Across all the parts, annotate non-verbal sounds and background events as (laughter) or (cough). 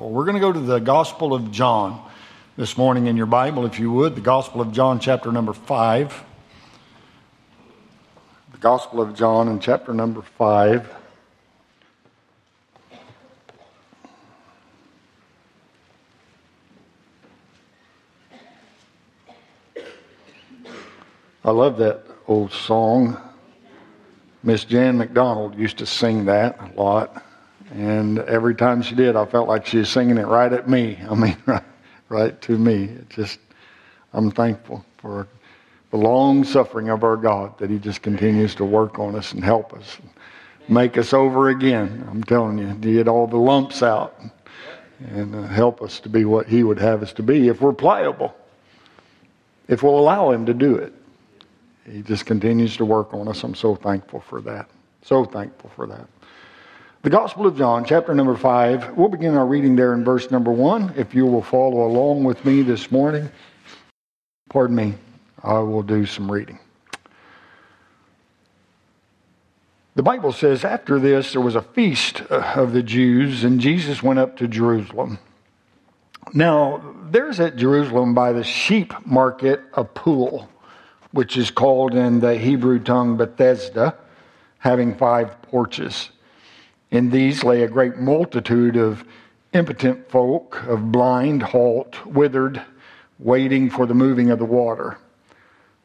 We're going to go to the Gospel of John this morning in your Bible, if you would. The Gospel of John, chapter number 5. The Gospel of John in chapter number 5. I love that old song. Miss Jan McDonald used to sing that a lot. And every time she did, I felt like she was singing it right at me. (laughs) I mean, right, right to me. It just, I'm thankful for the long suffering of our God that He just continues to work on us and help us, make us over again. I'm telling you, get all the lumps out and uh, help us to be what He would have us to be if we're pliable, if we'll allow Him to do it. He just continues to work on us. I'm so thankful for that. So thankful for that. The Gospel of John, chapter number 5. We'll begin our reading there in verse number 1. If you will follow along with me this morning, pardon me, I will do some reading. The Bible says, After this, there was a feast uh, of the Jews, and Jesus went up to Jerusalem. Now, there's at Jerusalem by the sheep market a pool, which is called in the Hebrew tongue Bethesda, having five porches. In these lay a great multitude of impotent folk, of blind, halt, withered, waiting for the moving of the water.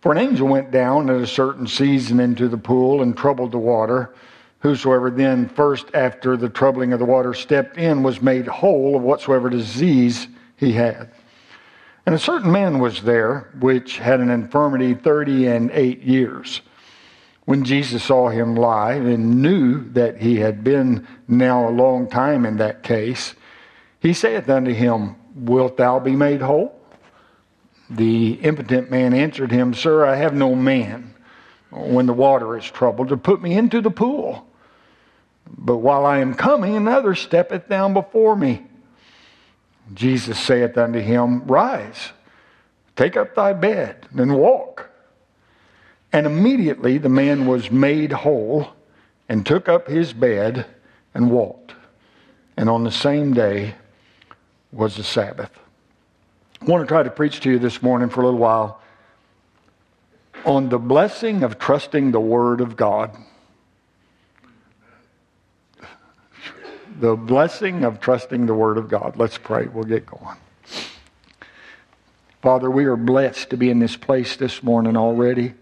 For an angel went down at a certain season into the pool and troubled the water. Whosoever then first after the troubling of the water stepped in was made whole of whatsoever disease he had. And a certain man was there which had an infirmity thirty and eight years. When Jesus saw him lie and knew that he had been now a long time in that case, he saith unto him, Wilt thou be made whole? The impotent man answered him, Sir, I have no man when the water is troubled to put me into the pool. But while I am coming, another steppeth down before me. Jesus saith unto him, Rise, take up thy bed, and walk. And immediately the man was made whole and took up his bed and walked. And on the same day was the Sabbath. I want to try to preach to you this morning for a little while on the blessing of trusting the Word of God. The blessing of trusting the Word of God. Let's pray. We'll get going. Father, we are blessed to be in this place this morning already.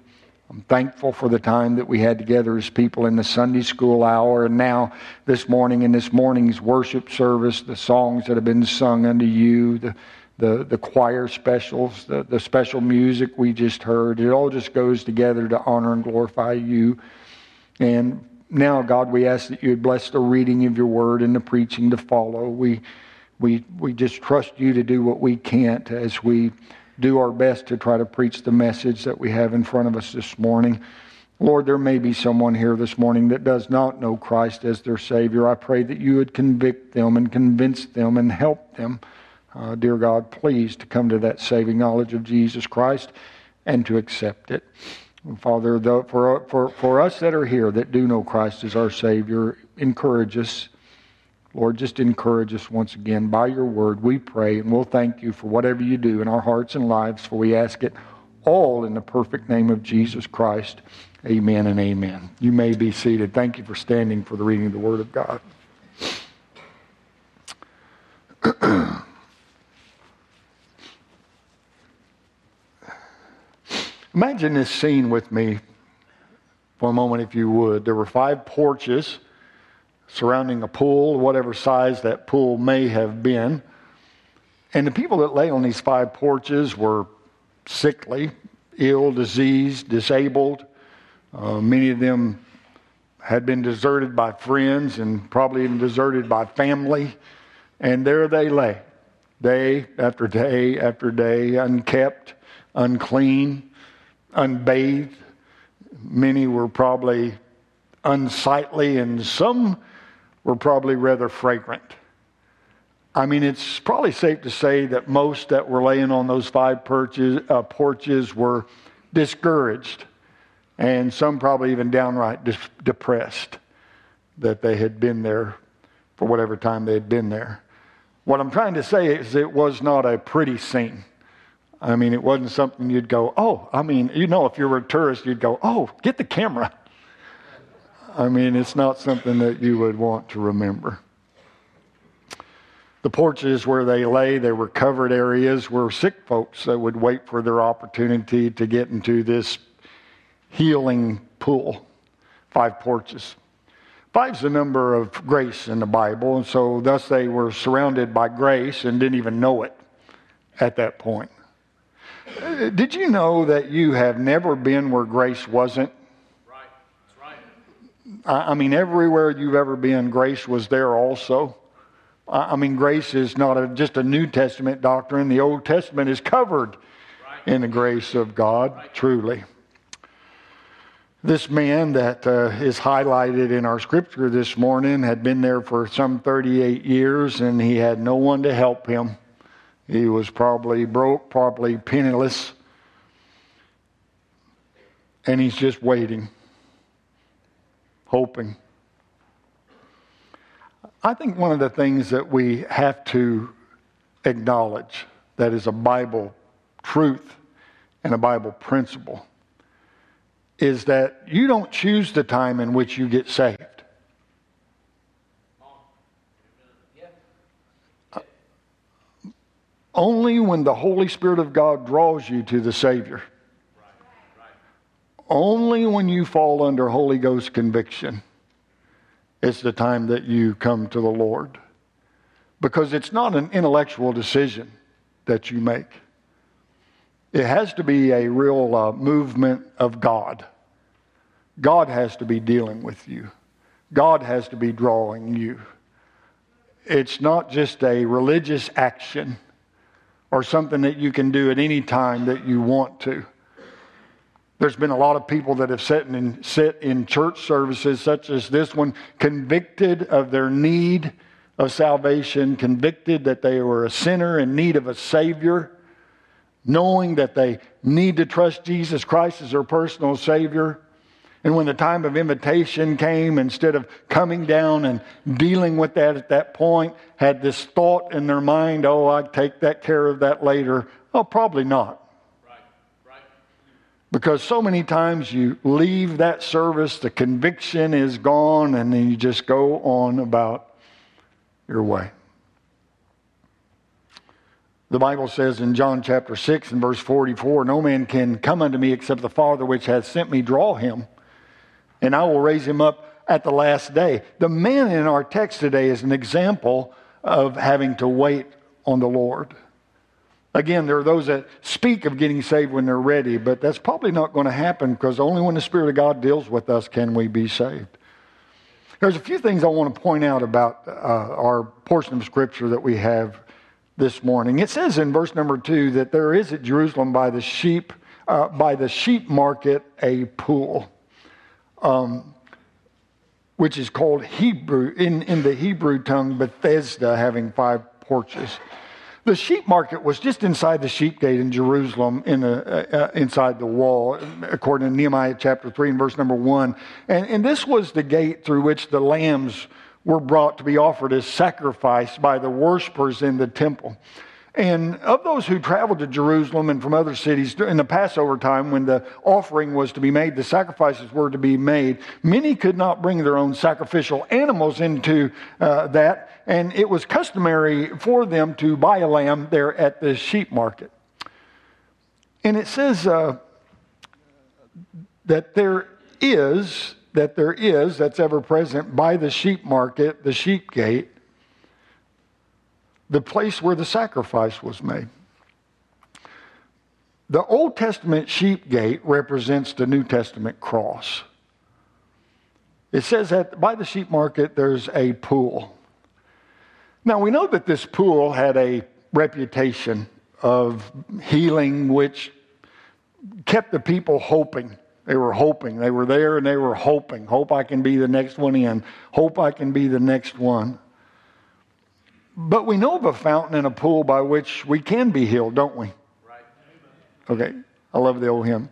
I'm thankful for the time that we had together as people in the Sunday school hour and now this morning in this morning's worship service, the songs that have been sung unto you, the, the, the choir specials, the, the special music we just heard. It all just goes together to honor and glorify you. And now, God, we ask that you would bless the reading of your word and the preaching to follow. We, we, we just trust you to do what we can't as we do our best to try to preach the message that we have in front of us this morning. Lord, there may be someone here this morning that does not know Christ as their Savior. I pray that you would convict them and convince them and help them, uh, dear God, please, to come to that saving knowledge of Jesus Christ and to accept it. Father, for, for, for us that are here that do know Christ as our Savior, encourage us Lord, just encourage us once again by your word. We pray and we'll thank you for whatever you do in our hearts and lives, for we ask it all in the perfect name of Jesus Christ. Amen and amen. You may be seated. Thank you for standing for the reading of the word of God. (clears throat) Imagine this scene with me for a moment, if you would. There were five porches surrounding a pool, whatever size that pool may have been. And the people that lay on these five porches were sickly, ill, diseased, disabled. Uh, many of them had been deserted by friends and probably even deserted by family. And there they lay, day after day after day, unkept, unclean, unbathed. Many were probably unsightly, and some were probably rather fragrant. I mean, it's probably safe to say that most that were laying on those five perches, uh, porches were discouraged, and some probably even downright depressed that they had been there for whatever time they had been there. What I'm trying to say is it was not a pretty scene. I mean, it wasn't something you'd go, oh, I mean, you know, if you were a tourist, you'd go, oh, get the camera. I mean, it's not something that you would want to remember. The porches where they lay, they were covered areas where sick folks that would wait for their opportunity to get into this healing pool. Five porches. Five's the number of grace in the Bible, and so thus they were surrounded by grace and didn't even know it at that point. Uh, did you know that you have never been where grace wasn't? Right. Right. I mean, everywhere you've ever been, grace was there also. I mean, grace is not a, just a New Testament doctrine. The Old Testament is covered in the grace of God, truly. This man that uh, is highlighted in our scripture this morning had been there for some 38 years and he had no one to help him. He was probably broke, probably penniless. And he's just waiting, hoping. I think one of the things that we have to acknowledge that is a Bible truth and a Bible principle is that you don't choose the time in which you get saved. Only when the Holy Spirit of God draws you to the Savior. Only when you fall under Holy Ghost conviction is the time that you come to the Lord. Because it's not an intellectual decision that you make, it has to be a real uh, movement of God. God has to be dealing with you, God has to be drawing you. It's not just a religious action or something that you can do at any time that you want to. There's been a lot of people that have sat in, sit in church services such as this one, convicted of their need of salvation, convicted that they were a sinner in need of a Savior, knowing that they need to trust Jesus Christ as their personal Savior. And when the time of invitation came, instead of coming down and dealing with that at that point, had this thought in their mind, oh, I'd take that care of that later. Oh, probably not. Because so many times you leave that service, the conviction is gone, and then you just go on about your way. The Bible says in John chapter 6 and verse 44 No man can come unto me except the Father which hath sent me draw him, and I will raise him up at the last day. The man in our text today is an example of having to wait on the Lord. Again, there are those that speak of getting saved when they're ready, but that's probably not going to happen because only when the Spirit of God deals with us can we be saved. There's a few things I want to point out about uh, our portion of Scripture that we have this morning. It says in verse number two that there is at Jerusalem by the sheep, uh, by the sheep market, a pool, um, which is called Hebrew in, in the Hebrew tongue Bethesda, having five porches. The sheep market was just inside the sheep gate in Jerusalem, in uh, uh, inside the wall, according to Nehemiah chapter 3 and verse number 1. And, and this was the gate through which the lambs were brought to be offered as sacrifice by the worshippers in the temple. And of those who traveled to Jerusalem and from other cities in the Passover time, when the offering was to be made, the sacrifices were to be made, many could not bring their own sacrificial animals into uh, that. And it was customary for them to buy a lamb there at the sheep market. And it says uh, that there is, that there is, that's ever present by the sheep market, the sheep gate, the place where the sacrifice was made. The Old Testament sheep gate represents the New Testament cross. It says that by the sheep market there's a pool. Now we know that this pool had a reputation of healing, which kept the people hoping. They were hoping. They were there and they were hoping. Hope I can be the next one in. Hope I can be the next one. But we know of a fountain and a pool by which we can be healed, don't we? Okay, I love the old hymn.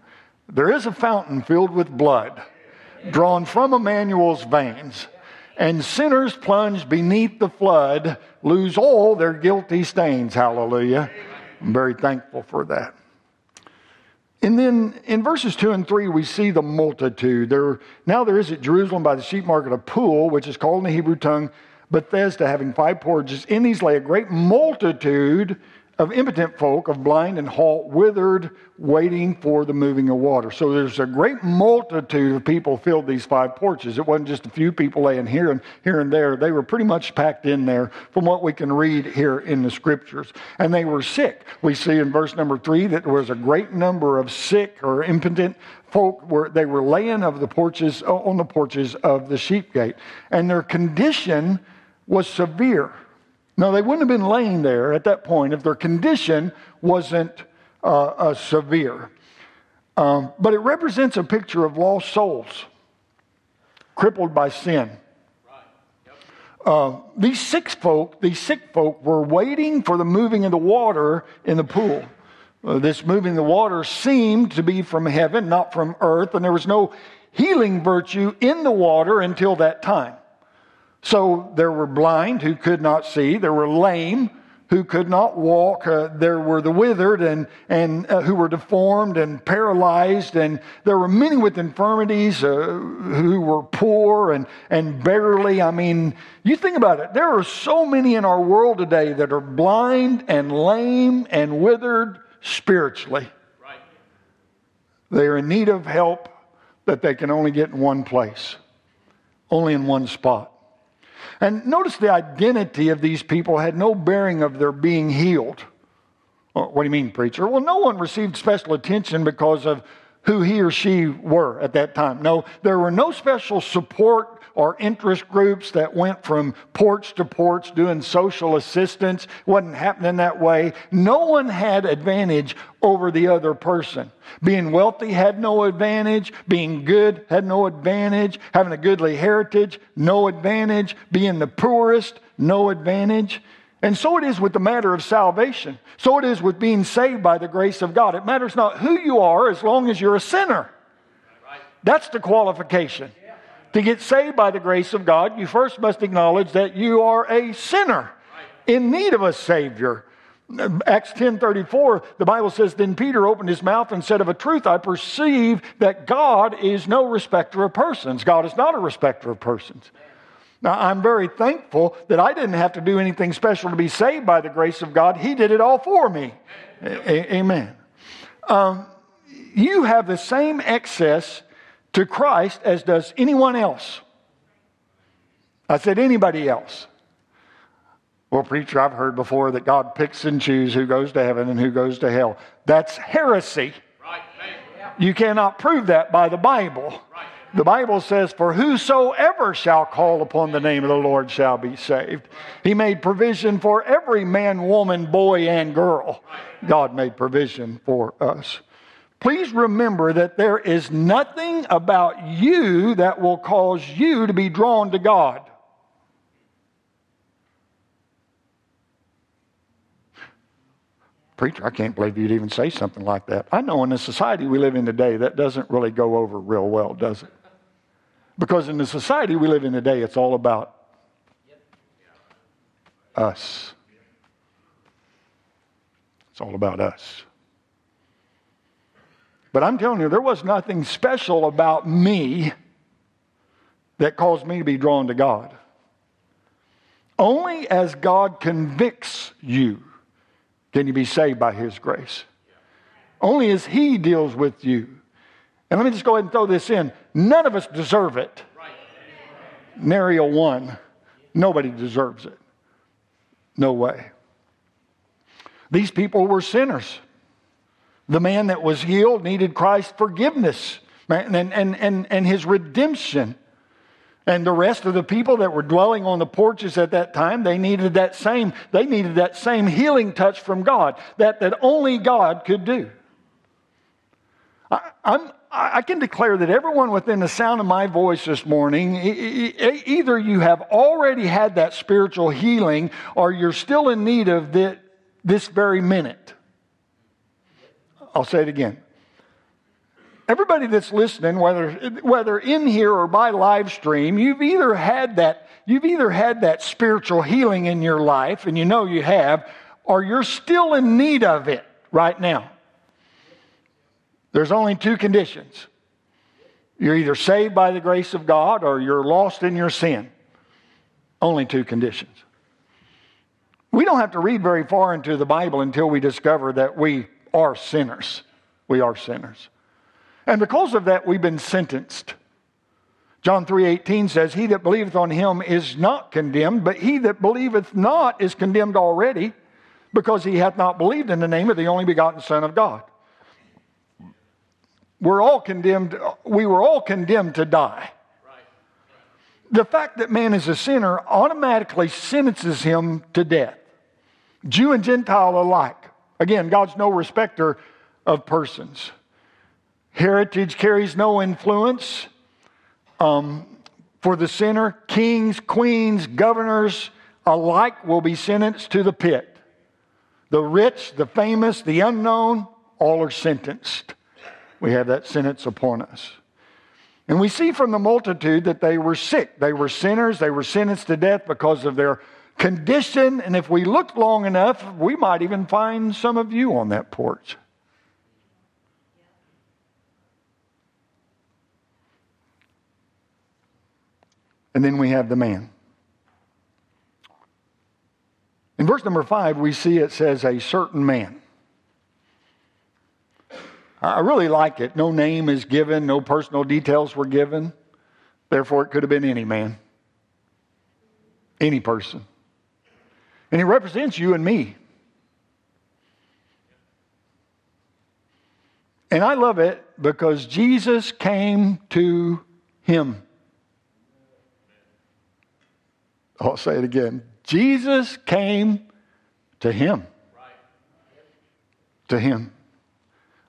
There is a fountain filled with blood drawn from Emmanuel's veins, And sinners plunged beneath the flood lose all their guilty stains. Hallelujah. I'm very thankful for that. And then in verses 2 and 3, we see the multitude. There, now there is at Jerusalem by the sheep market a pool, which is called in the Hebrew tongue Bethesda, having five porches. In these lay a great multitude of impotent folk, of blind and halt, withered, waiting for the moving of water. So there's a great multitude of people filled these five porches. It wasn't just a few people laying here and here and there. They were pretty much packed in there from what we can read here in the scriptures. And they were sick. We see in verse number three that there was a great number of sick or impotent folk were they were laying of the porches on the porches of the sheep gate. And their condition was severe. Now, they wouldn't have been laying there at that point if their condition wasn't uh, uh, severe. Um, but it represents a picture of lost souls, crippled by sin. Uh, these sick folk, these sick folk, were waiting for the moving of the water in the pool. Uh, this moving of the water seemed to be from heaven, not from earth, and there was no healing virtue in the water until that time. So there were blind who could not see, there were lame who could not walk, uh, there were the withered and, and uh, who were deformed and paralyzed, and there were many with infirmities uh, who were poor and, and beggarly. I mean, you think about it, there are so many in our world today that are blind and lame and withered spiritually. Right. They are in need of help that they can only get in one place, only in one spot. And notice the identity of these people had no bearing of their being healed. What do you mean, preacher? Well, no one received special attention because of who he or she were at that time. No, there were no special support or interest groups that went from porch to porch doing social assistance. wasn't happening that way. No one had advantage over the other person. Being wealthy had no advantage. Being good had no advantage. Having a goodly heritage, no advantage. Being the poorest, no advantage. And so it is with the matter of salvation. So it is with being saved by the grace of God. It matters not who you are as long as you're a sinner. That's the qualification. To get saved by the grace of God, you first must acknowledge that you are a sinner in need of a Savior. Acts 10:34 the Bible says then Peter opened his mouth and said of a truth I perceive that God is no respecter of persons God is not a respecter of persons Now I'm very thankful that I didn't have to do anything special to be saved by the grace of God he did it all for me A- amen um, you have the same access to Christ as does anyone else. I said, anybody else. Well, preacher, I've heard before that God picks and chooses who goes to heaven and who goes to hell. That's heresy. Right. You cannot prove that by the Bible. Right. The Bible says, For whosoever shall call upon the name of the Lord shall be saved. He made provision for every man, woman, boy, and girl. God made provision for us. Please remember that there is nothing about you that will cause you to be drawn to God. Preacher, I can't believe you'd even say something like that. I know in the society we live in today, that doesn't really go over real well, does it? Because in the society we live in today, it's all about us. It's all about us. But I'm telling you, there was nothing special about me that caused me to be drawn to God. Only as God convicts you can you be saved by His grace. Only as He deals with you. And let me just go ahead and throw this in. None of us deserve it. Nary a one. Nobody deserves it. No way. These people were sinners. The man that was healed needed Christ's forgiveness and, and, and, and his redemption. And the rest of the people that were dwelling on the porches at that time, they needed that same, they needed that same healing touch from God that, that only God could do. I, I'm, I can declare that everyone within the sound of my voice this morning, either you have already had that spiritual healing or you're still in need of it this very minute. I'll say it again. everybody that's listening, whether, whether in here or by live stream, you've either had that, you've either had that spiritual healing in your life, and you know you have, or you're still in need of it right now. There's only two conditions. You're either saved by the grace of God or you're lost in your sin. Only two conditions. We don't have to read very far into the Bible until we discover that we are sinners. We are sinners. And because of that, we've been sentenced. John 3:18 says, "He that believeth on him is not condemned, but he that believeth not is condemned already, because he hath not believed in the name of the only begotten Son of God." We're all condemned, we were all condemned to die. The fact that man is a sinner automatically sentences him to death. Jew and Gentile alike. Again, God's no respecter of persons. Heritage carries no influence. Um, for the sinner, kings, queens, governors alike will be sentenced to the pit. The rich, the famous, the unknown, all are sentenced. We have that sentence upon us. And we see from the multitude that they were sick. They were sinners. They were sentenced to death because of their condition. And if we look long enough, we might even find some of you on that porch. And then we have the man. In verse number five, we see it says, a certain man. I really like it. No name is given, no personal details were given. Therefore, it could have been any man, any person. And he represents you and me. And I love it because Jesus came to him. I'll say it again. Jesus came to him. To him.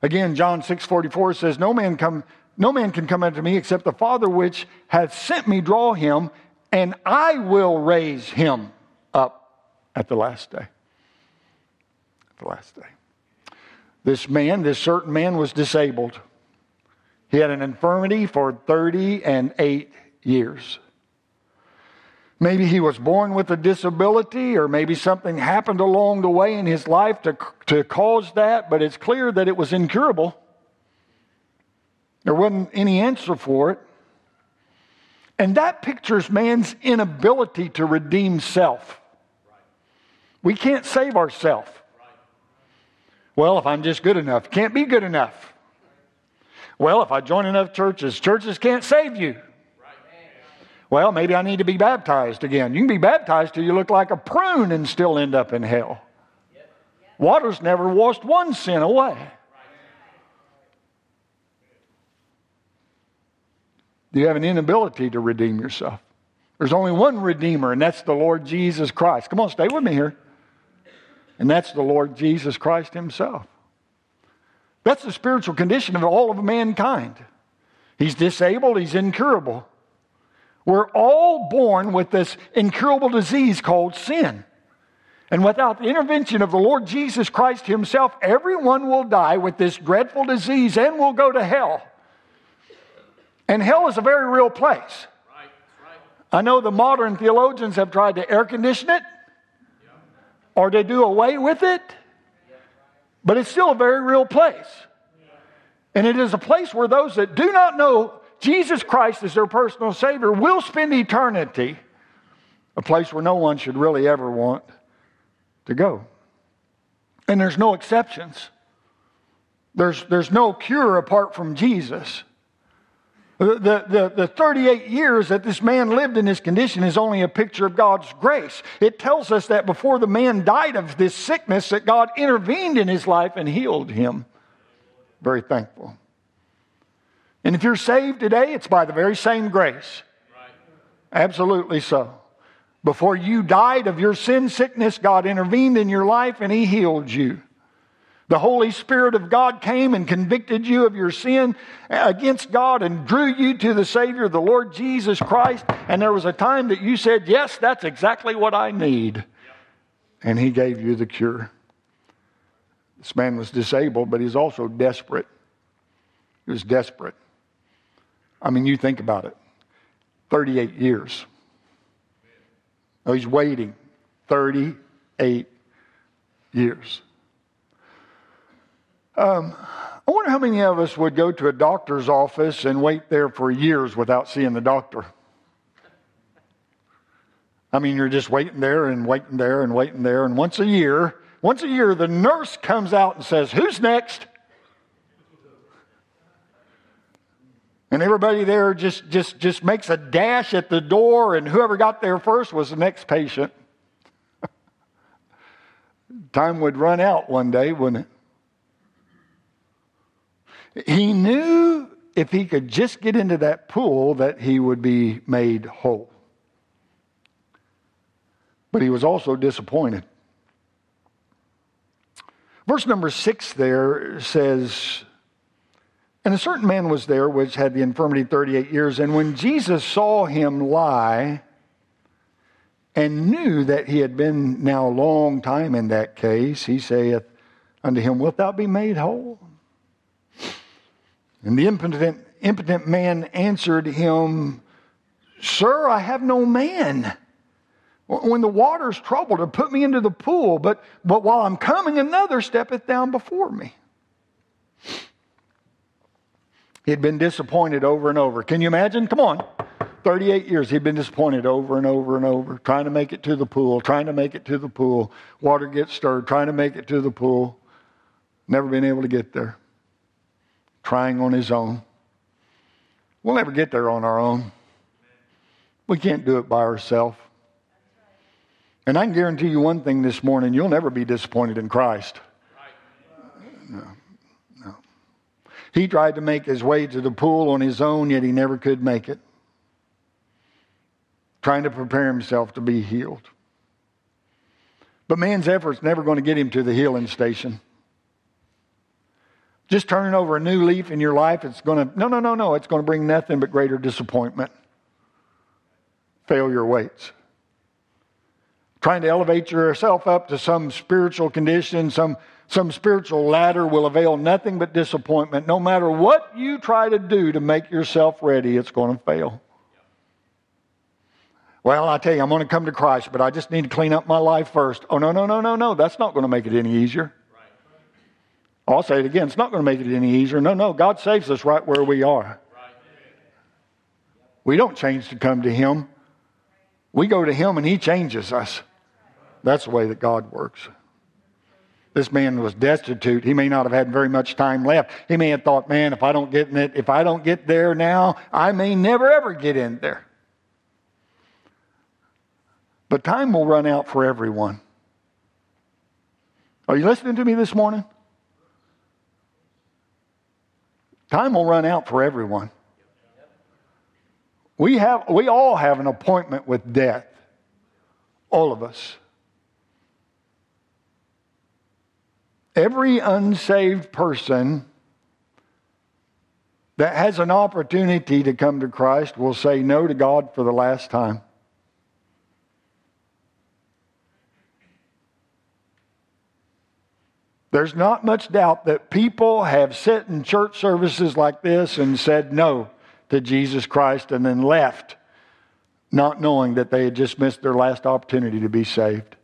Again, John 6:44 says, "No man come no man can come unto me except the Father which hath sent me draw him, and I will raise him up at the last day. At the last day. This man, this certain man, was disabled. He had an infirmity for 30 and 8 years. Maybe he was born with a disability, or maybe something happened along the way in his life to, to cause that, but it's clear that it was incurable. There wasn't any answer for it. And that pictures man's inability to redeem self. We can't save ourselves. Well, if I'm just good enough, can't be good enough. Well, if I join enough churches, churches can't save you. Well, maybe I need to be baptized again. You can be baptized till you look like a prune and still end up in hell. Water's never washed one sin away. You have an inability to redeem yourself. There's only one Redeemer, and that's the Lord Jesus Christ. Come on, stay with me here and that's the Lord Jesus Christ Himself. That's the spiritual condition of all of mankind. He's disabled, he's incurable. We're all born with this incurable disease called sin. And without the intervention of the Lord Jesus Christ Himself, everyone will die with this dreadful disease and will go to hell. And hell is a very real place. I know the modern theologians have tried to air condition it, or they do away with it, but it's still a very real place. And it is a place where those that do not know Jesus Christ as their personal Savior will spend eternity, a place where no one should really ever want to go. And there's no exceptions. There's, there's no cure apart from Jesus. The, the, the 38 years that this man lived in this condition is only a picture of God's grace. It tells us that before the man died of this sickness, that God intervened in his life and healed him. Very thankful. And if you're saved today, it's by the very same grace. Absolutely so. Before you died of your sin sickness, God intervened in your life and he healed you. The Holy Spirit of God came and convicted you of your sin against God and drew you to the Savior, the Lord Jesus Christ. And there was a time that you said, Yes, that's exactly what I need. And He gave you the cure. This man was disabled, but he's also desperate. He was desperate. I mean, you think about it 38 years. Oh, he's waiting 38 years. Um, I wonder how many of us would go to a doctor's office and wait there for years without seeing the doctor. I mean, you're just waiting there and waiting there and waiting there, and once a year, once a year, the nurse comes out and says, Who's next? And everybody there just, just, just makes a dash at the door, and whoever got there first was the next patient. (laughs) Time would run out one day, wouldn't it? He knew if he could just get into that pool that he would be made whole. But he was also disappointed. Verse number six there says, and a certain man was there which had the infirmity 38 years. And when Jesus saw him lie and knew that he had been now a long time in that case, he saith unto him, Wilt thou be made whole? And the impotent, impotent man answered him, Sir, I have no man. When the water's troubled, to put me into the pool, but, but while I'm coming, another steppeth down before me. He'd been disappointed over and over. Can you imagine? Come on. 38 years he'd been disappointed over and over and over, trying to make it to the pool, trying to make it to the pool. Water gets stirred, trying to make it to the pool. Never been able to get there. Trying on his own. We'll never get there on our own. We can't do it by ourselves. And I can guarantee you one thing this morning you'll never be disappointed in Christ. No. He tried to make his way to the pool on his own, yet he never could make it. Trying to prepare himself to be healed. But man's effort's never going to get him to the healing station. Just turning over a new leaf in your life, it's going to, no, no, no, no, it's going to bring nothing but greater disappointment. Failure waits trying to elevate yourself up to some spiritual condition, some some spiritual ladder will avail nothing but disappointment. No matter what you try to do to make yourself ready, it's going to fail. Well, I tell you, I'm going to come to Christ, but I just need to clean up my life first. Oh, no, no, no, no, no. That's not going to make it any easier. I'll say it again. It's not going to make it any easier. No, no. God saves us right where we are. We don't change to come to Him. We go to Him and He changes us. That's the way that God works. This man was destitute. He may not have had very much time left. He may have thought, man, if I don't get in it, if I don't get there now, I may never ever get in there. But time will run out for everyone. Are you listening to me this morning? Time will run out for everyone. We have we all have an appointment with death. All of us. Every unsaved person that has an opportunity to come to Christ will say no to God for the last time. There's not much doubt that people have sat in church services like this and said no to Jesus Christ and then left, not knowing that they had just missed their last opportunity to be saved.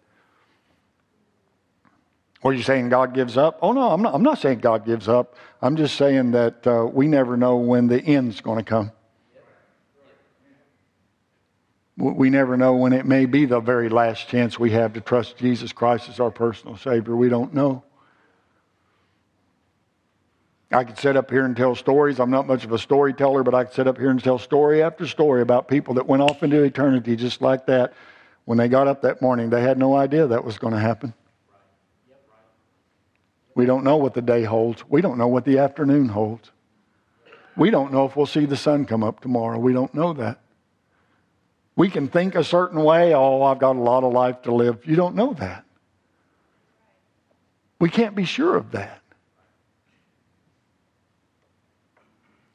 Are you saying God gives up? Oh, no, I'm not, I'm not saying God gives up. I'm just saying that uh, we never know when the end's going to come. We never know when it may be the very last chance we have to trust Jesus Christ as our personal Savior. We don't know. I could sit up here and tell stories. I'm not much of a storyteller, but I could sit up here and tell story after story about people that went off into eternity just like that. When they got up that morning, they had no idea that was going to happen. We don't know what the day holds. We don't know what the afternoon holds. We don't know if we'll see the sun come up tomorrow. We don't know that. We can think a certain way, oh, I've got a lot of life to live. You don't know that. We can't be sure of that.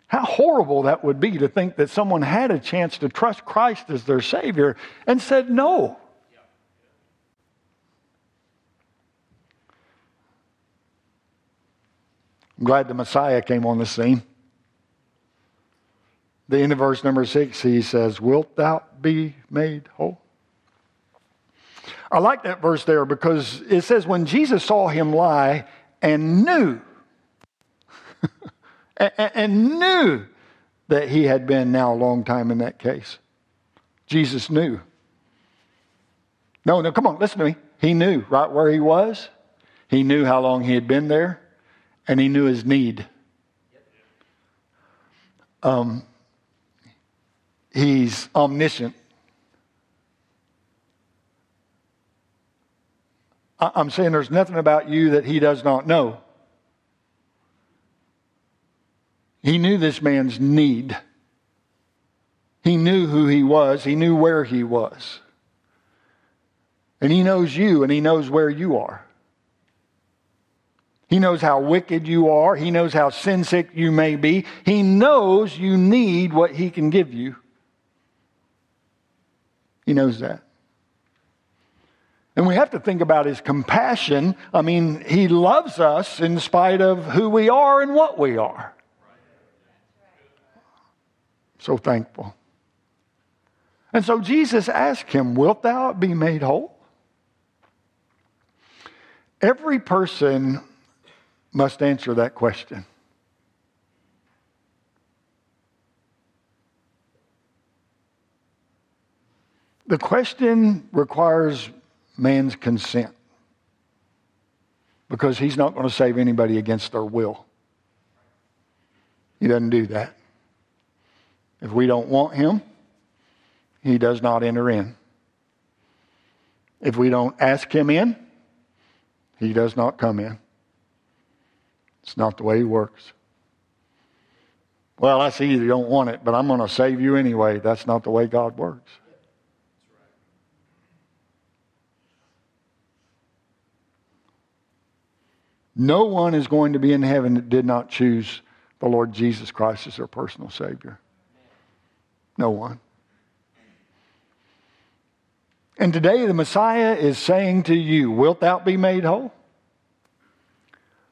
How horrible that would be to think that someone had a chance to trust Christ as their Savior and said no. I'm glad the Messiah came on the scene. the end of verse number six, he says, Wilt thou be made whole? I like that verse there because it says, When Jesus saw him lie and knew, (laughs) and knew that he had been now a long time in that case. Jesus knew. No, no, come on, listen to me. He knew right where he was, he knew how long he had been there, and he knew his need. Um, he's omniscient. I'm saying there's nothing about you that he does not know. He knew this man's need. He knew who he was, he knew where he was. And he knows you and he knows where you are. He knows how wicked you are. He knows how sin sick you may be. He knows you need what he can give you. He knows that. And we have to think about his compassion. I mean, he loves us in spite of who we are and what we are. So thankful. And so Jesus asked him, Wilt thou be made whole? Every person must answer that question. The question requires man's consent because he's not going to save anybody against their will. He doesn't do that. If we don't want him, he does not enter in. If we don't ask him in, he does not come in. It's not the way he works. Well, I see you don't want it, but I'm going to save you anyway. That's not the way God works. No one is going to be in heaven that did not choose the Lord Jesus Christ as their personal Savior. No one. And today the Messiah is saying to you, Wilt thou be made whole?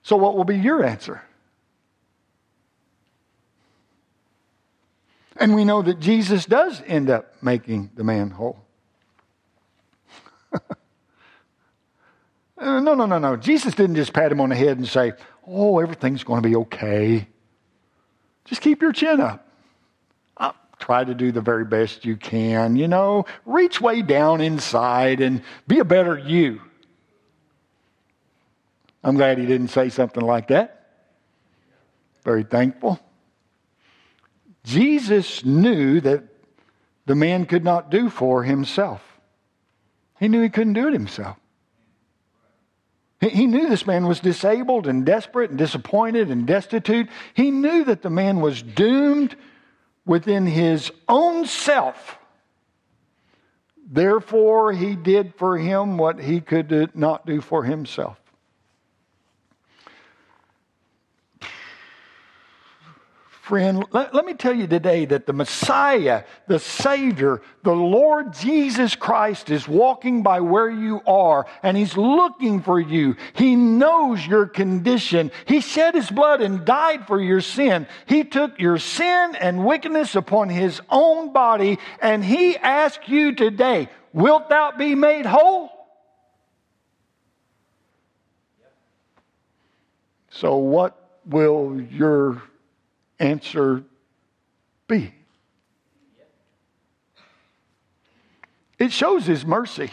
So, what will be your answer? And we know that Jesus does end up making the man whole. (laughs) Uh, no, no, no, no. Jesus didn't just pat him on the head and say, Oh, everything's going to be okay. Just keep your chin up. Uh, try to do the very best you can. You know, reach way down inside and be a better you. I'm glad he didn't say something like that. Very thankful. Jesus knew that the man could not do for himself. He knew he couldn't do it himself. He knew this man was disabled and desperate and disappointed and destitute. He knew that the man was doomed within his own self. Therefore, he did for him what he could not do for himself. Friend, let, let, me tell you today that the Messiah, the Savior, the Lord Jesus Christ is walking by where you are and He's looking for you. He knows your condition. He shed His blood and died for your sin. He took your sin and wickedness upon His own body and He asks you today, Wilt thou be made whole? So, what will your answer be. It shows his mercy.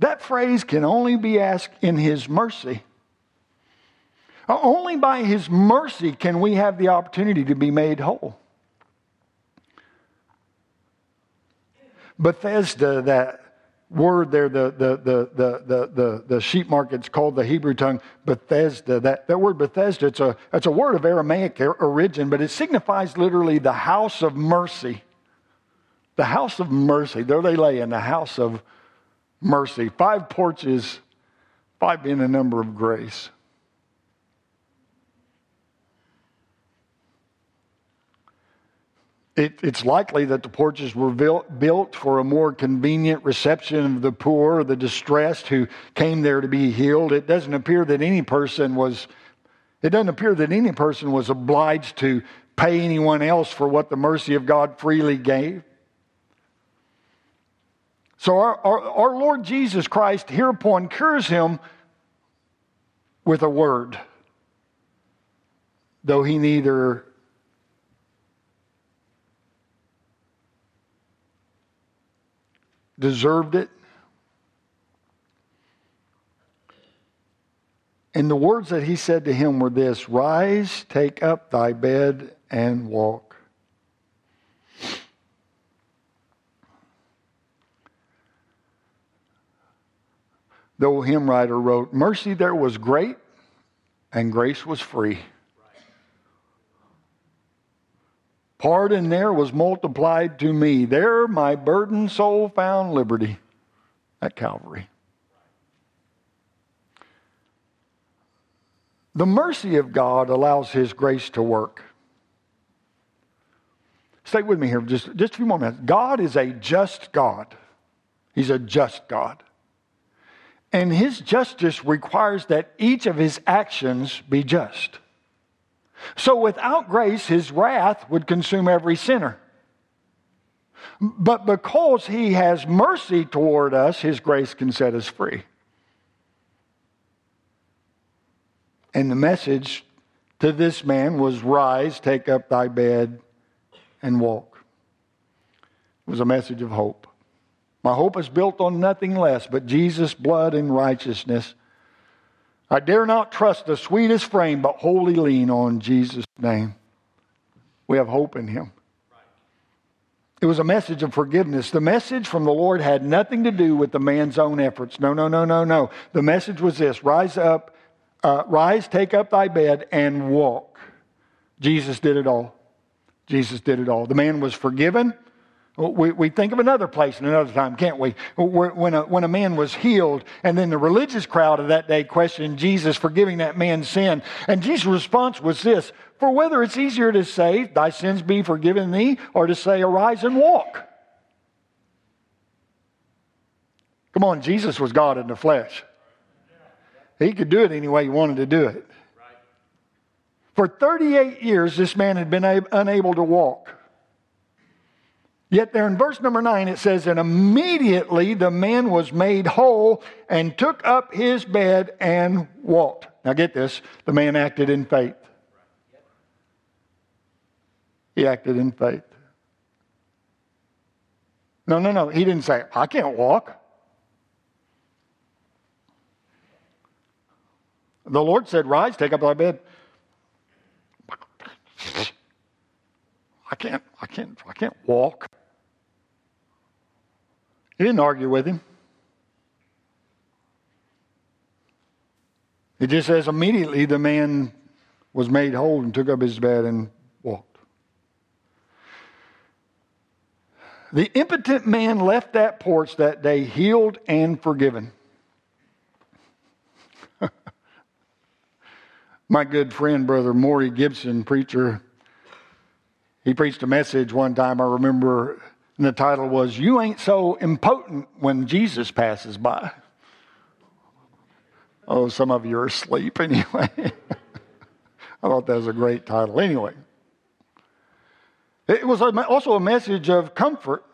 That phrase can only be asked in his mercy. Uh, only by his mercy can we have the opportunity to be made whole. Bethesda, that word there, the, the, the, the, the, the, sheep market's called the Hebrew tongue Bethesda. That, that word Bethesda, it's a, it's a word of Aramaic origin, but it signifies literally the house of mercy. The house of mercy. There they lay in the house of mercy. Five porches, five being the number of grace. It, it's likely that the porches were built, built for a more convenient reception of the poor, the distressed who came there to be healed. It doesn't appear that any person was It doesn't appear that any person was obliged to pay anyone else for what the mercy of God freely gave. So our, our, our Lord Jesus Christ hereupon cures him with a word, though he neither deserved it. And the words that he said to him were this Rise, take up thy bed, and walk. The hymn writer wrote, Mercy there was great, and grace was free. Pardon there was multiplied to me. There my burdened soul found liberty at Calvary. The mercy of God allows His grace to work. Stay with me here just, just a few more minutes. God is a just God. He's a just God. And His justice requires that each of His actions be just. So without grace, His wrath would consume every sinner. But because He has mercy toward us, His grace can set us free. And the message to this man was rise, take up thy bed, and walk. It was a message of hope. My hope is built on nothing less but Jesus' blood and righteousness. I dare not trust the sweetest frame, but wholly lean on Jesus' name. We have hope in him. It was a message of forgiveness. The message from the Lord had nothing to do with the man's own efforts. No, no, no, no, no. The message was this rise up uh, rise, take up thy bed, and walk. Jesus did it all. Jesus did it all. The man was forgiven. We, we think of another place and another time, can't we? When a, when a man was healed, and then the religious crowd of that day questioned Jesus for giving that man's sin. And Jesus' response was this For whether it's easier to say, Thy sins be forgiven thee, or to say, Arise and walk. Come on, Jesus was God in the flesh. He could do it any way he wanted to do it. For 38 years, this man had been unable to walk. Yet, there in verse number 9, it says, And immediately the man was made whole and took up his bed and walked. Now, get this the man acted in faith. He acted in faith. No, no, no. He didn't say, I can't walk. The Lord said, Rise, take up thy bed. I can't, I can't, I can't walk. He didn't argue with him. It just says immediately the man was made whole and took up his bed and walked. The impotent man left that porch that day healed and forgiven. (laughs) My good friend, Brother Maury Gibson, preacher, he preached a message one time, I remember, and the title was, You Ain't So Impotent When Jesus Passes By. Oh, some of you are asleep (laughs) anyway. I thought that was a great title. Anyway, it was also a message of comfort.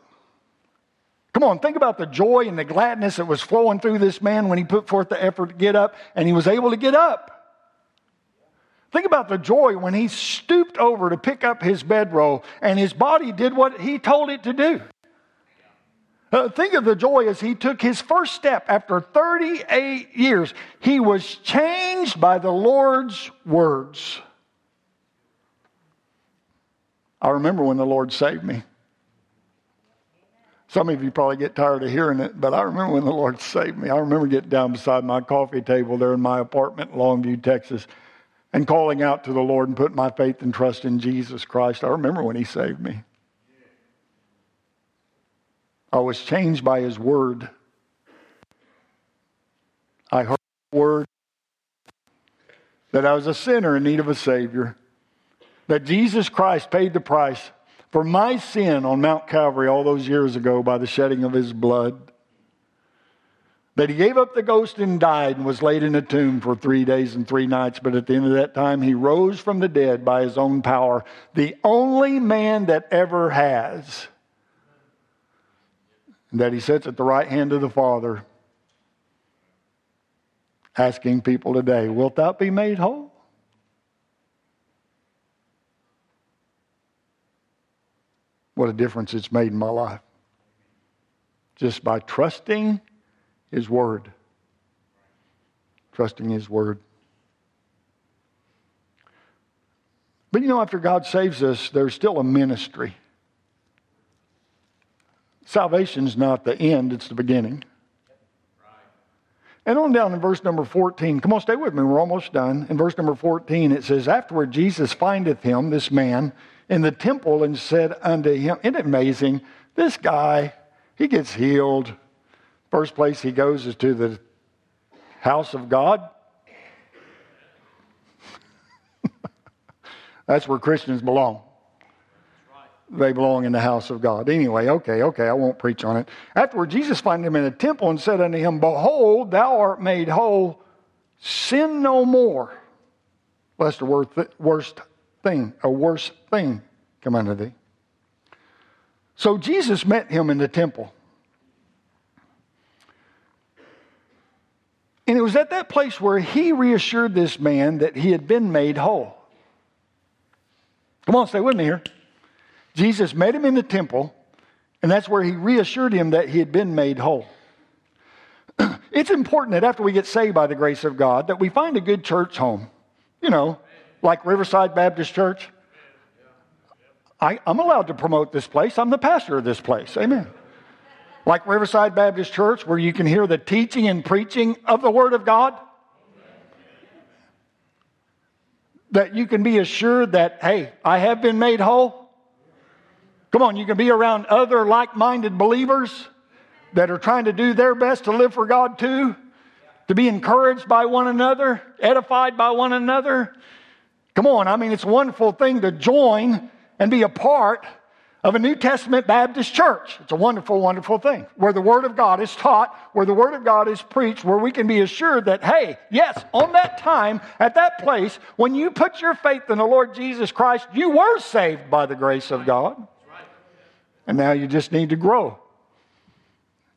Come on, think about the joy and the gladness that was flowing through this man when he put forth the effort to get up, and he was able to get up. Think about the joy when he stooped over to pick up his bedroll and his body did what he told it to do. Uh, think of the joy as he took his first step after 38 years. He was changed by the Lord's words. I remember when the Lord saved me. Some of you probably get tired of hearing it, but I remember when the Lord saved me. I remember getting down beside my coffee table there in my apartment in Longview, Texas and calling out to the Lord and putting my faith and trust in Jesus Christ. I remember when He saved me. I was changed by His word. I heard the word that I was a sinner in need of a Savior, that Jesus Christ paid the price for my sin on Mount Calvary all those years ago by the shedding of His blood that he gave up the ghost and died and was laid in a tomb for three days and three nights. But at the end of that time, he rose from the dead by his own power, the only man that ever has. And that he sits at the right hand of the Father, asking people today, Wilt thou be made whole? What a difference it's made in my life. Just by trusting his Word. Trusting His Word. But you know, after God saves us, there's still a ministry. Salvation's not the end, it's the beginning. And on down in verse number 14, come on, stay with me, we're almost done. In verse number 14, it says, Afterward, Jesus findeth him, this man, in the temple and said unto him, Isn't it amazing? This guy, he gets healed, First place he goes is to the house of God. (laughs) That's where Christians belong. They belong in the house of God. Anyway, okay, okay, I won't preach on it. Afterward, Jesus found him in the temple and said unto him, Behold, thou art made whole. Sin no more, lest a worst thing, a worse thing come unto thee. So Jesus met him in the temple. And it was at that place where he reassured this man that he had been made whole. Come on, stay with me here. Jesus met him in the temple, and that's where he reassured him that he had been made whole. (clears throat) it's important that after we get saved by the grace of God, that we find a good church home. You know, like Riverside Baptist Church. I, am allowed to promote this place. I'm the pastor of this place. Amen like Riverside Baptist Church, where you can hear the teaching and preaching of the Word of God? That you can be assured that, hey, I have been made whole? Come on, you can be around other like minded believers that are trying to do their best to live for God too, to be encouraged by one another, edified by one another. Come on, I mean, it's a wonderful thing to join and be a part of a New Testament Baptist church. It's a wonderful, wonderful thing where the Word of God is taught, where the Word of God is preached, where we can be assured that, hey, yes, on that time, at that place, when you put your faith in the Lord Jesus Christ, you were saved by the grace of God. And now you just need to grow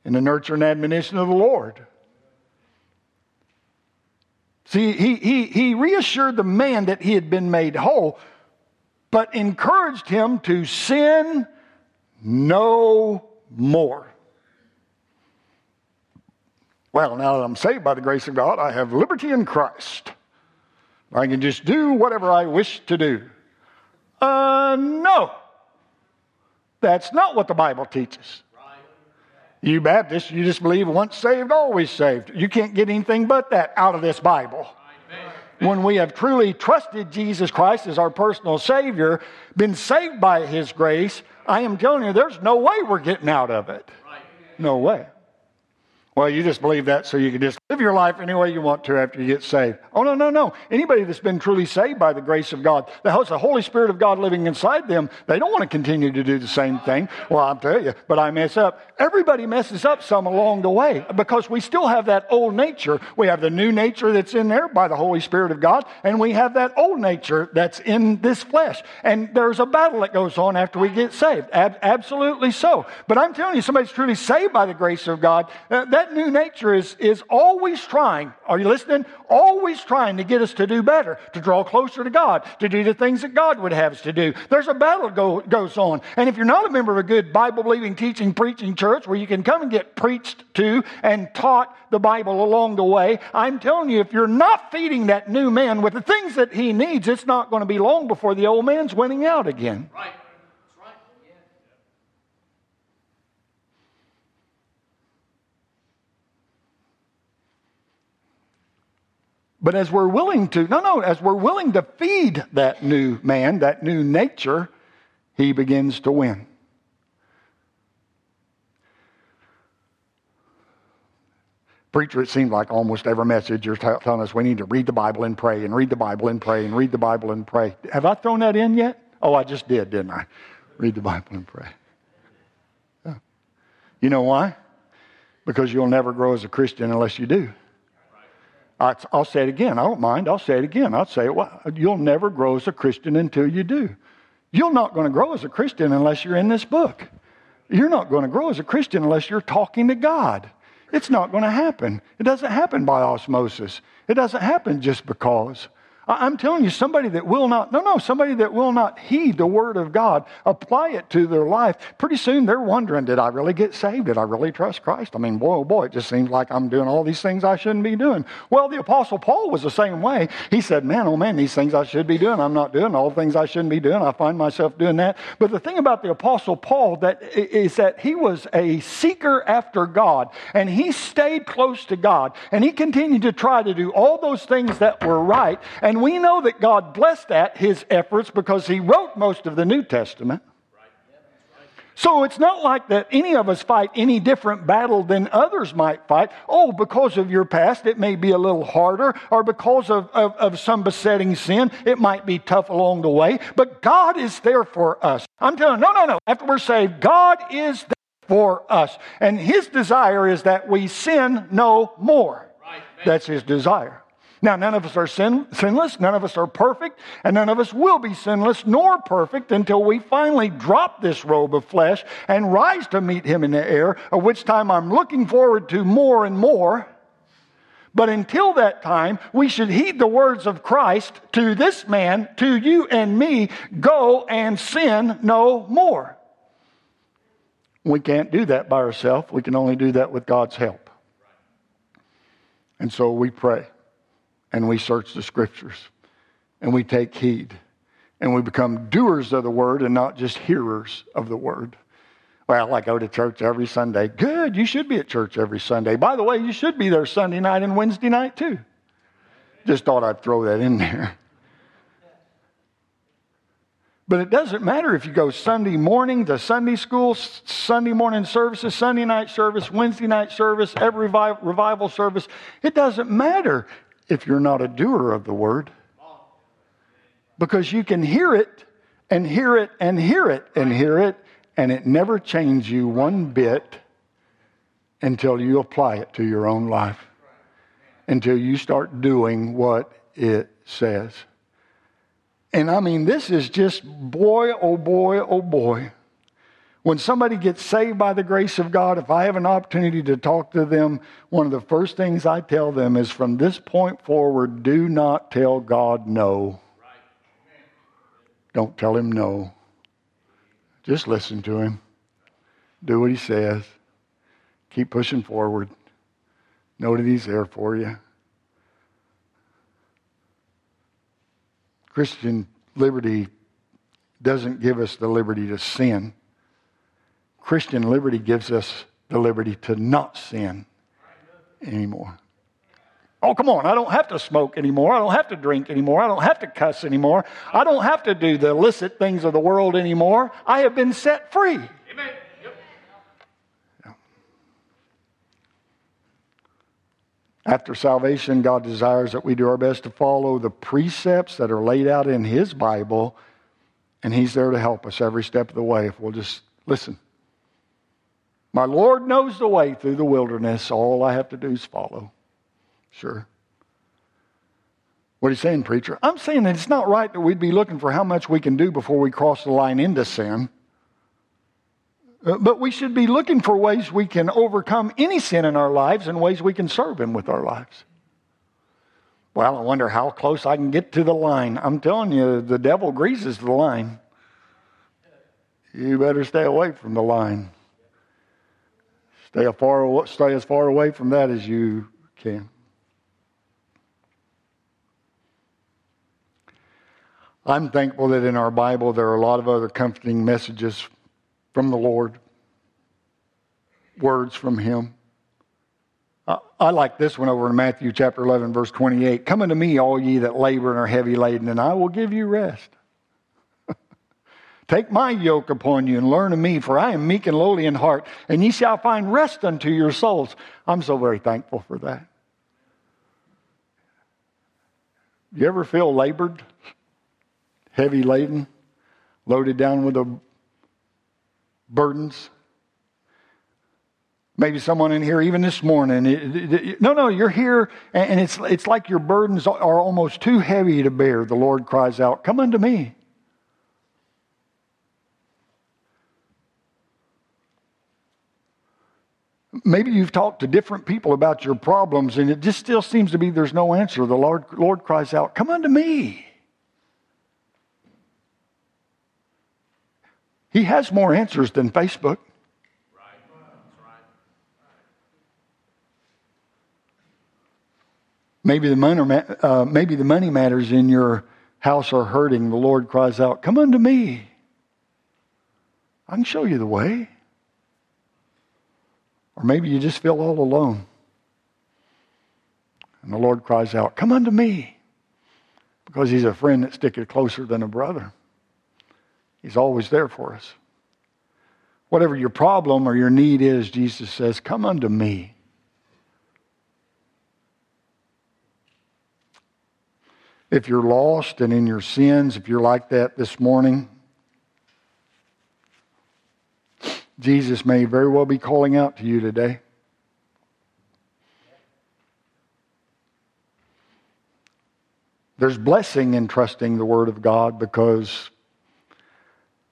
in the nurture and admonition of the Lord. See, he, he, he reassured the man that he had been made whole but encouraged him to sin no more. Well, now that I'm saved by the grace of God, I have liberty in Christ. I can just do whatever I wish to do. Uh, no. That's not what the Bible teaches. You Baptists, you just believe once saved, always saved. You can't get anything but that out of this Bible when we have truly trusted Jesus Christ as our personal Savior, been saved by His grace, I am telling you, there's no way we're getting out of it. No way. Well, you just believe that so you can just live your life any way you want to after you get saved. Oh, no, no, no. Anybody that's been truly saved by the grace of God, that has the Holy Spirit of God living inside them, they don't want to continue to do the same thing. Well, I'll tell you, but I mess up. Everybody messes up some along the way because we still have that old nature. We have the new nature that's in there by the Holy Spirit of God, and we have that old nature that's in this flesh. And there's a battle that goes on after we get saved. Ab- absolutely so. But I'm telling you, somebody's truly saved by the grace of God, uh, that that new nature is, is always trying, are you listening? Always trying to get us to do better, to draw closer to God, to do the things that God would have us to do. There's a battle go, goes on. And if you're not a member of a good Bible believing, teaching, preaching church where you can come and get preached to and taught the Bible along the way, I'm telling you, if you're not feeding that new man with the things that he needs, it's not going to be long before the old man's winning out again. Right. But as we're willing to, no, no, as we're willing to feed that new man, that new nature, he begins to win. Preacher, it seemed like almost every message you're t- telling us we need to read the Bible and pray and read the Bible and pray and read the Bible and pray. Have I thrown that in yet? Oh, I just did, didn't I? Read the Bible and pray. Yeah. You know why? because you'll never grow as a Christian unless you do. I'll say it again. I don't mind. I'll say it again. I'll say it. Well, you'll never grow as a Christian until you do. You're not going to grow as a Christian unless you're in this book. You're not going to grow as a Christian unless you're talking to God. It's not going to happen. It doesn't happen by osmosis. It doesn't happen just because. I'm telling you, somebody that will not, no, no, somebody that will not heed the word of God, apply it to their life, pretty soon they're wondering, did I really get saved? Did I really trust Christ? I mean, boy, oh boy, it just seems like I'm doing all these things I shouldn't be doing. Well, the Apostle Paul was the same way. He said, man, oh man, these things I should be doing, I'm not doing. All the things I shouldn't be doing, I find myself doing that. But the thing about the Apostle Paul that is that he was a seeker after God, and he stayed close to God, and he continued to try to do all those things that were right. And and we know that God blessed that, his efforts, because he wrote most of the New Testament. So it's not like that any of us fight any different battle than others might fight. Oh, because of your past, it may be a little harder, or because of, of, of, some besetting sin, it might be tough along the way. But God is there for us. I'm telling you, no, no, no. After we're saved, God is there for us. And His desire is that we sin no more. Right, That's His desire. Now, none of us are sin, sinless, none of us are perfect, and none of us will be sinless nor perfect until we finally drop this robe of flesh and rise to meet Him in the air, at which time I'm looking forward to more and more. But until that time, we should heed the words of Christ to this man, to you and me go and sin no more. We can't do that by ourselves. We can only do that with God's help. And so we pray and we search the scriptures and we take heed and we become doers of the word and not just hearers of the word. Well, I go to church every Sunday. Good, you should be at church every Sunday. By the way, you should be there Sunday night and Wednesday night too. Just thought I'd throw that in there. But it doesn't matter if you go Sunday morning to Sunday school, Sunday morning services, Sunday night service, Wednesday night service, every revival service. It doesn't matter if you're not a doer of the word. Because you can hear it and hear it and hear it and hear it, and it never changes you one bit until you apply it to your own life, until you start doing what it says. And I mean, this is just boy, oh boy, oh boy. When somebody gets saved by the grace of God, if I have an opportunity to talk to them, one of the first things I tell them is from this point forward, do not tell God no. Don't tell him no. Just listen to him. Do what he says. Keep pushing forward. Know that he's there for you. Christian liberty doesn't give us the liberty to sin. Christian liberty gives us the liberty to not sin anymore. Oh, come on. I don't have to smoke anymore. I don't have to drink anymore. I don't have to cuss anymore. I don't have to do the illicit things of the world anymore. I have been set free. Amen. Yep. After salvation, God desires that we do our best to follow the precepts that are laid out in His Bible, and He's there to help us every step of the way if we'll just listen. My Lord knows the way through the wilderness. All I have to do is follow. Sure. What are you saying, preacher? I'm saying that it's not right that we'd be looking for how much we can do before we cross the line into sin. Uh, but we should be looking for ways we can overcome any sin in our lives and ways we can serve Him with our lives. Well, I wonder how close I can get to the line. I'm telling you, the devil greases the line. You better stay away from the line. Stay, far, stay as far away from that as you can. I'm thankful that in our Bible there are a lot of other comforting messages from the Lord, words from Him. I like this one over in Matthew chapter 11, verse 28. Come unto me, all ye that labor and are heavy laden, and I will give you rest. Take my yoke upon you and learn of me, for I am meek and lowly in heart, and ye shall find rest unto your souls. I'm so very thankful for that. You ever feel labored, heavy laden, loaded down with the burdens? Maybe someone in here, even this morning. No, no, you're here, and it's, it's like your burdens are almost too heavy to bear. The Lord cries out, Come unto me. Maybe you've talked to different people about your problems, and it just still seems to be there's no answer. The Lord, Lord cries out, Come unto me. He has more answers than Facebook. Maybe the, money, uh, maybe the money matters in your house are hurting. The Lord cries out, Come unto me. I can show you the way. Or maybe you just feel all alone. And the Lord cries out, Come unto me. Because He's a friend that sticketh closer than a brother. He's always there for us. Whatever your problem or your need is, Jesus says, Come unto me. If you're lost and in your sins, if you're like that this morning, Jesus may very well be calling out to you today. There's blessing in trusting the Word of God because,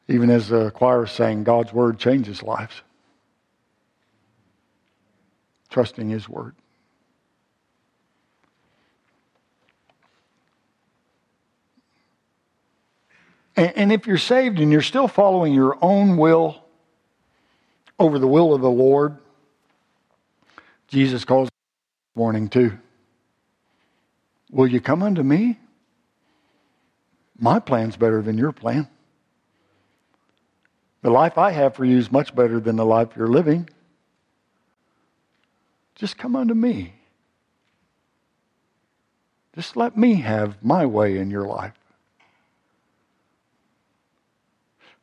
even as the choir is saying, God's Word changes lives. Trusting His Word. And, if you're saved and you're still following your own will over the will of the Lord, Jesus calls warning too. Will you come unto me? My plan's better than your plan. The life I have for you is much better than the life you're living. Just come unto me. Just let me have my way in your life.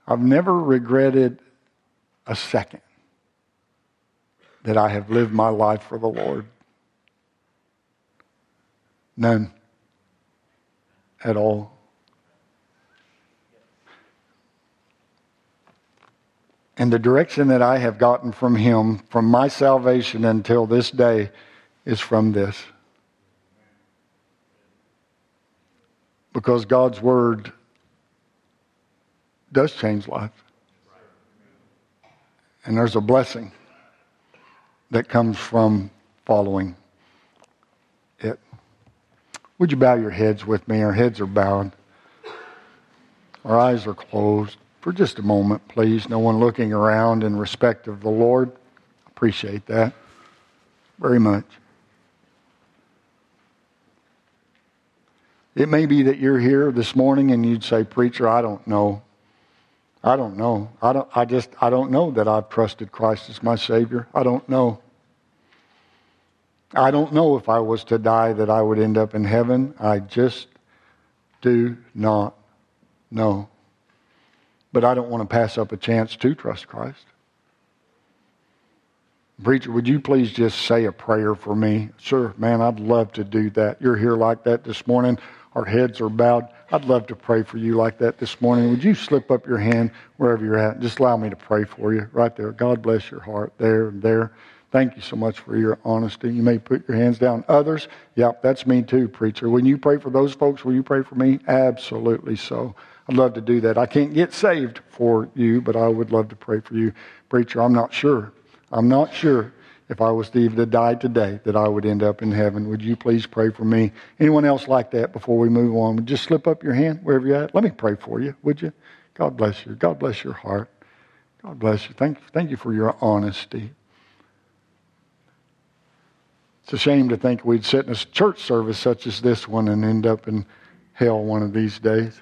I've never regretted a second that I have lived my life for the Lord. None at all. And the direction that I have gotten from Him, from my salvation until this day, is from this. Because God's Word does change life. And there's a blessing that comes from following it. Would you bow your heads with me? Our heads are bowed. Our eyes are closed. For just a moment, please. No one looking around in respect of the Lord. Appreciate that very much. It may be that you're here this morning and you'd say, Preacher, I don't know. I don't know. I don't I just I don't know that I've trusted Christ as my savior. I don't know. I don't know if I was to die that I would end up in heaven. I just do not know. But I don't want to pass up a chance to trust Christ. Preacher, would you please just say a prayer for me? Sure, man, I'd love to do that. You're here like that this morning. Our heads are bowed. I'd love to pray for you like that this morning. Would you slip up your hand wherever you're at? Just allow me to pray for you right there. God bless your heart there and there. Thank you so much for your honesty. You may put your hands down. Others, yep, that's me too, preacher. When you pray for those folks, will you pray for me? Absolutely so. I'd love to do that. I can't get saved for you, but I would love to pray for you. Preacher, I'm not sure. I'm not sure if I was to even to die today, that I would end up in heaven. Would you please pray for me? Anyone else like that before we move on? Would Just slip up your hand wherever you're at. Let me pray for you, would you? God bless you. God bless your heart. God bless you. Thank, thank you for your honesty. It's a shame to think we'd sit in a church service such as this one and end up in hell one of these days.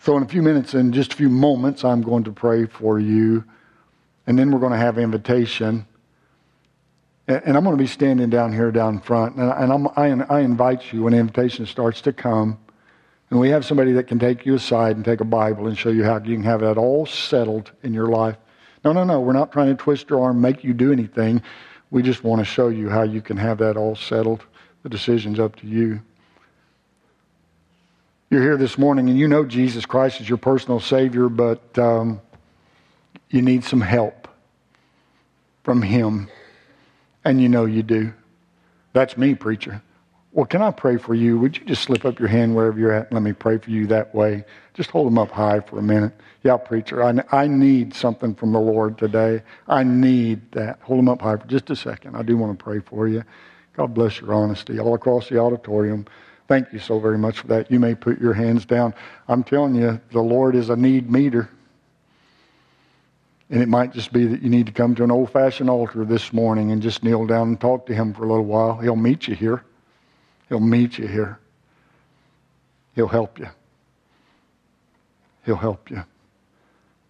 So, in a few minutes, in just a few moments, I'm going to pray for you. And then we're going to have invitation. And I'm going to be standing down here down front. And I, I invite you when the invitation starts to come. And we have somebody that can take you aside and take a Bible and show you how you can have that all settled in your life. No, no, no. We're not trying to twist your arm, make you do anything. We just want to show you how you can have that all settled. The decision's up to you. You're here this morning and you know Jesus Christ is your personal Savior, but um, you need some help from Him. And you know you do. That's me, preacher. Well, can I pray for you? Would you just slip up your hand wherever you're at? Let me pray for you that way. Just hold them up high for a minute. Yeah, preacher, I, I need something from the Lord today. I need that. Hold them up high for just a second. I do want to pray for you. God bless your honesty all across the auditorium. Thank you so very much for that. You may put your hands down. I'm telling you, the Lord is a need meter. And it might just be that you need to come to an old fashioned altar this morning and just kneel down and talk to Him for a little while. He'll meet you here. He'll meet you here. He'll help you. He'll help you.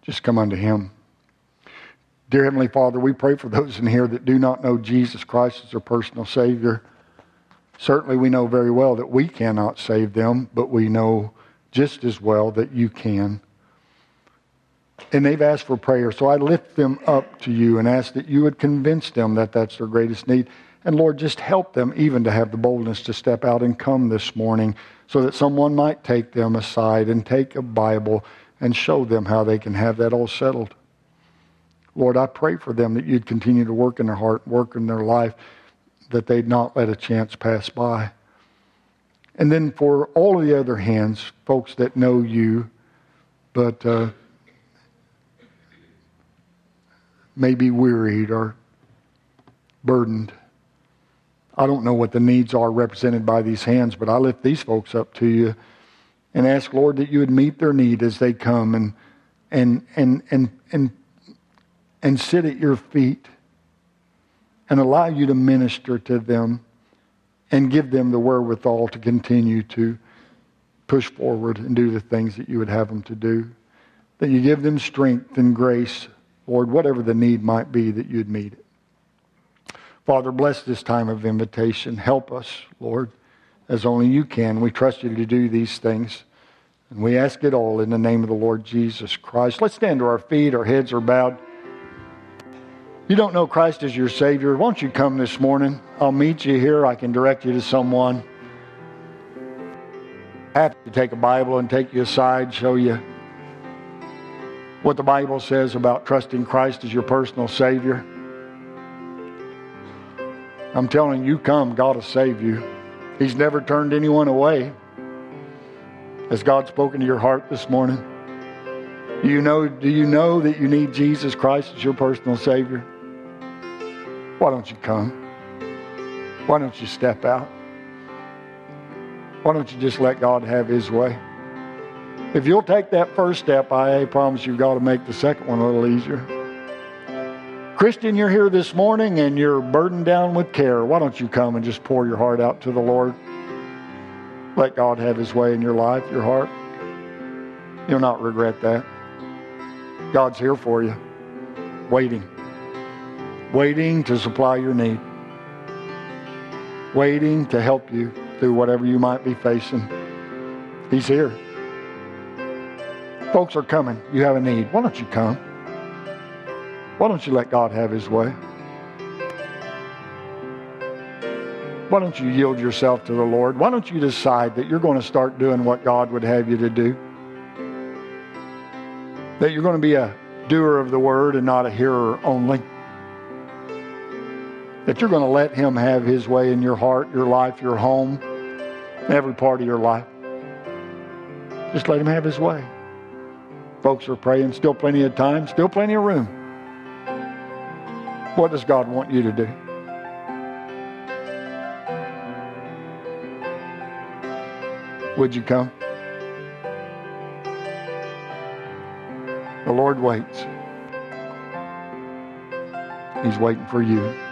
Just come unto Him. Dear Heavenly Father, we pray for those in here that do not know Jesus Christ as their personal Savior. Certainly, we know very well that we cannot save them, but we know just as well that you can. And they've asked for prayer, so I lift them up to you and ask that you would convince them that that's their greatest need. And Lord, just help them even to have the boldness to step out and come this morning so that someone might take them aside and take a Bible and show them how they can have that all settled. Lord, I pray for them that you'd continue to work in their heart, work in their life, that they'd not let a chance pass by. And then for all of the other hands, folks that know you, but uh, may be wearied or burdened. I don't know what the needs are represented by these hands, but I lift these folks up to you and ask, Lord, that you would meet their need as they come and and and and and and sit at your feet and allow you to minister to them and give them the wherewithal to continue to push forward and do the things that you would have them to do. That you give them strength and grace, Lord, whatever the need might be, that you'd meet it. Father, bless this time of invitation. Help us, Lord, as only you can. We trust you to do these things. And we ask it all in the name of the Lord Jesus Christ. Let's stand to our feet. Our heads are bowed. You don't know Christ as your Savior. Won't you come this morning? I'll meet you here. I can direct you to someone. Happy to take a Bible and take you aside, show you what the Bible says about trusting Christ as your personal Savior. I'm telling you, come, God will save you. He's never turned anyone away. Has God spoken to your heart this morning? Do you know, do you know that you need Jesus Christ as your personal Savior? Why don't you come? Why don't you step out? Why don't you just let God have His way? If you'll take that first step, I promise you've got to make the second one a little easier. Christian, you're here this morning and you're burdened down with care. Why don't you come and just pour your heart out to the Lord? Let God have His way in your life, your heart. You'll not regret that. God's here for you, waiting, waiting to supply your need, waiting to help you through whatever you might be facing. He's here. Folks are coming. You have a need. Why don't you come? Why don't you let God have His way? Why don't you yield yourself to the Lord? Why don't you decide that you're going to start doing what God would have you to do? That you're going to be a doer of the word and not a hearer only. That you're going to let Him have His way in your heart, your life, your home, every part of your life. Just let Him have His way. Folks are praying, still plenty of time, still plenty of room. What does God want you to do? Would you come? The Lord waits. He's waiting for you.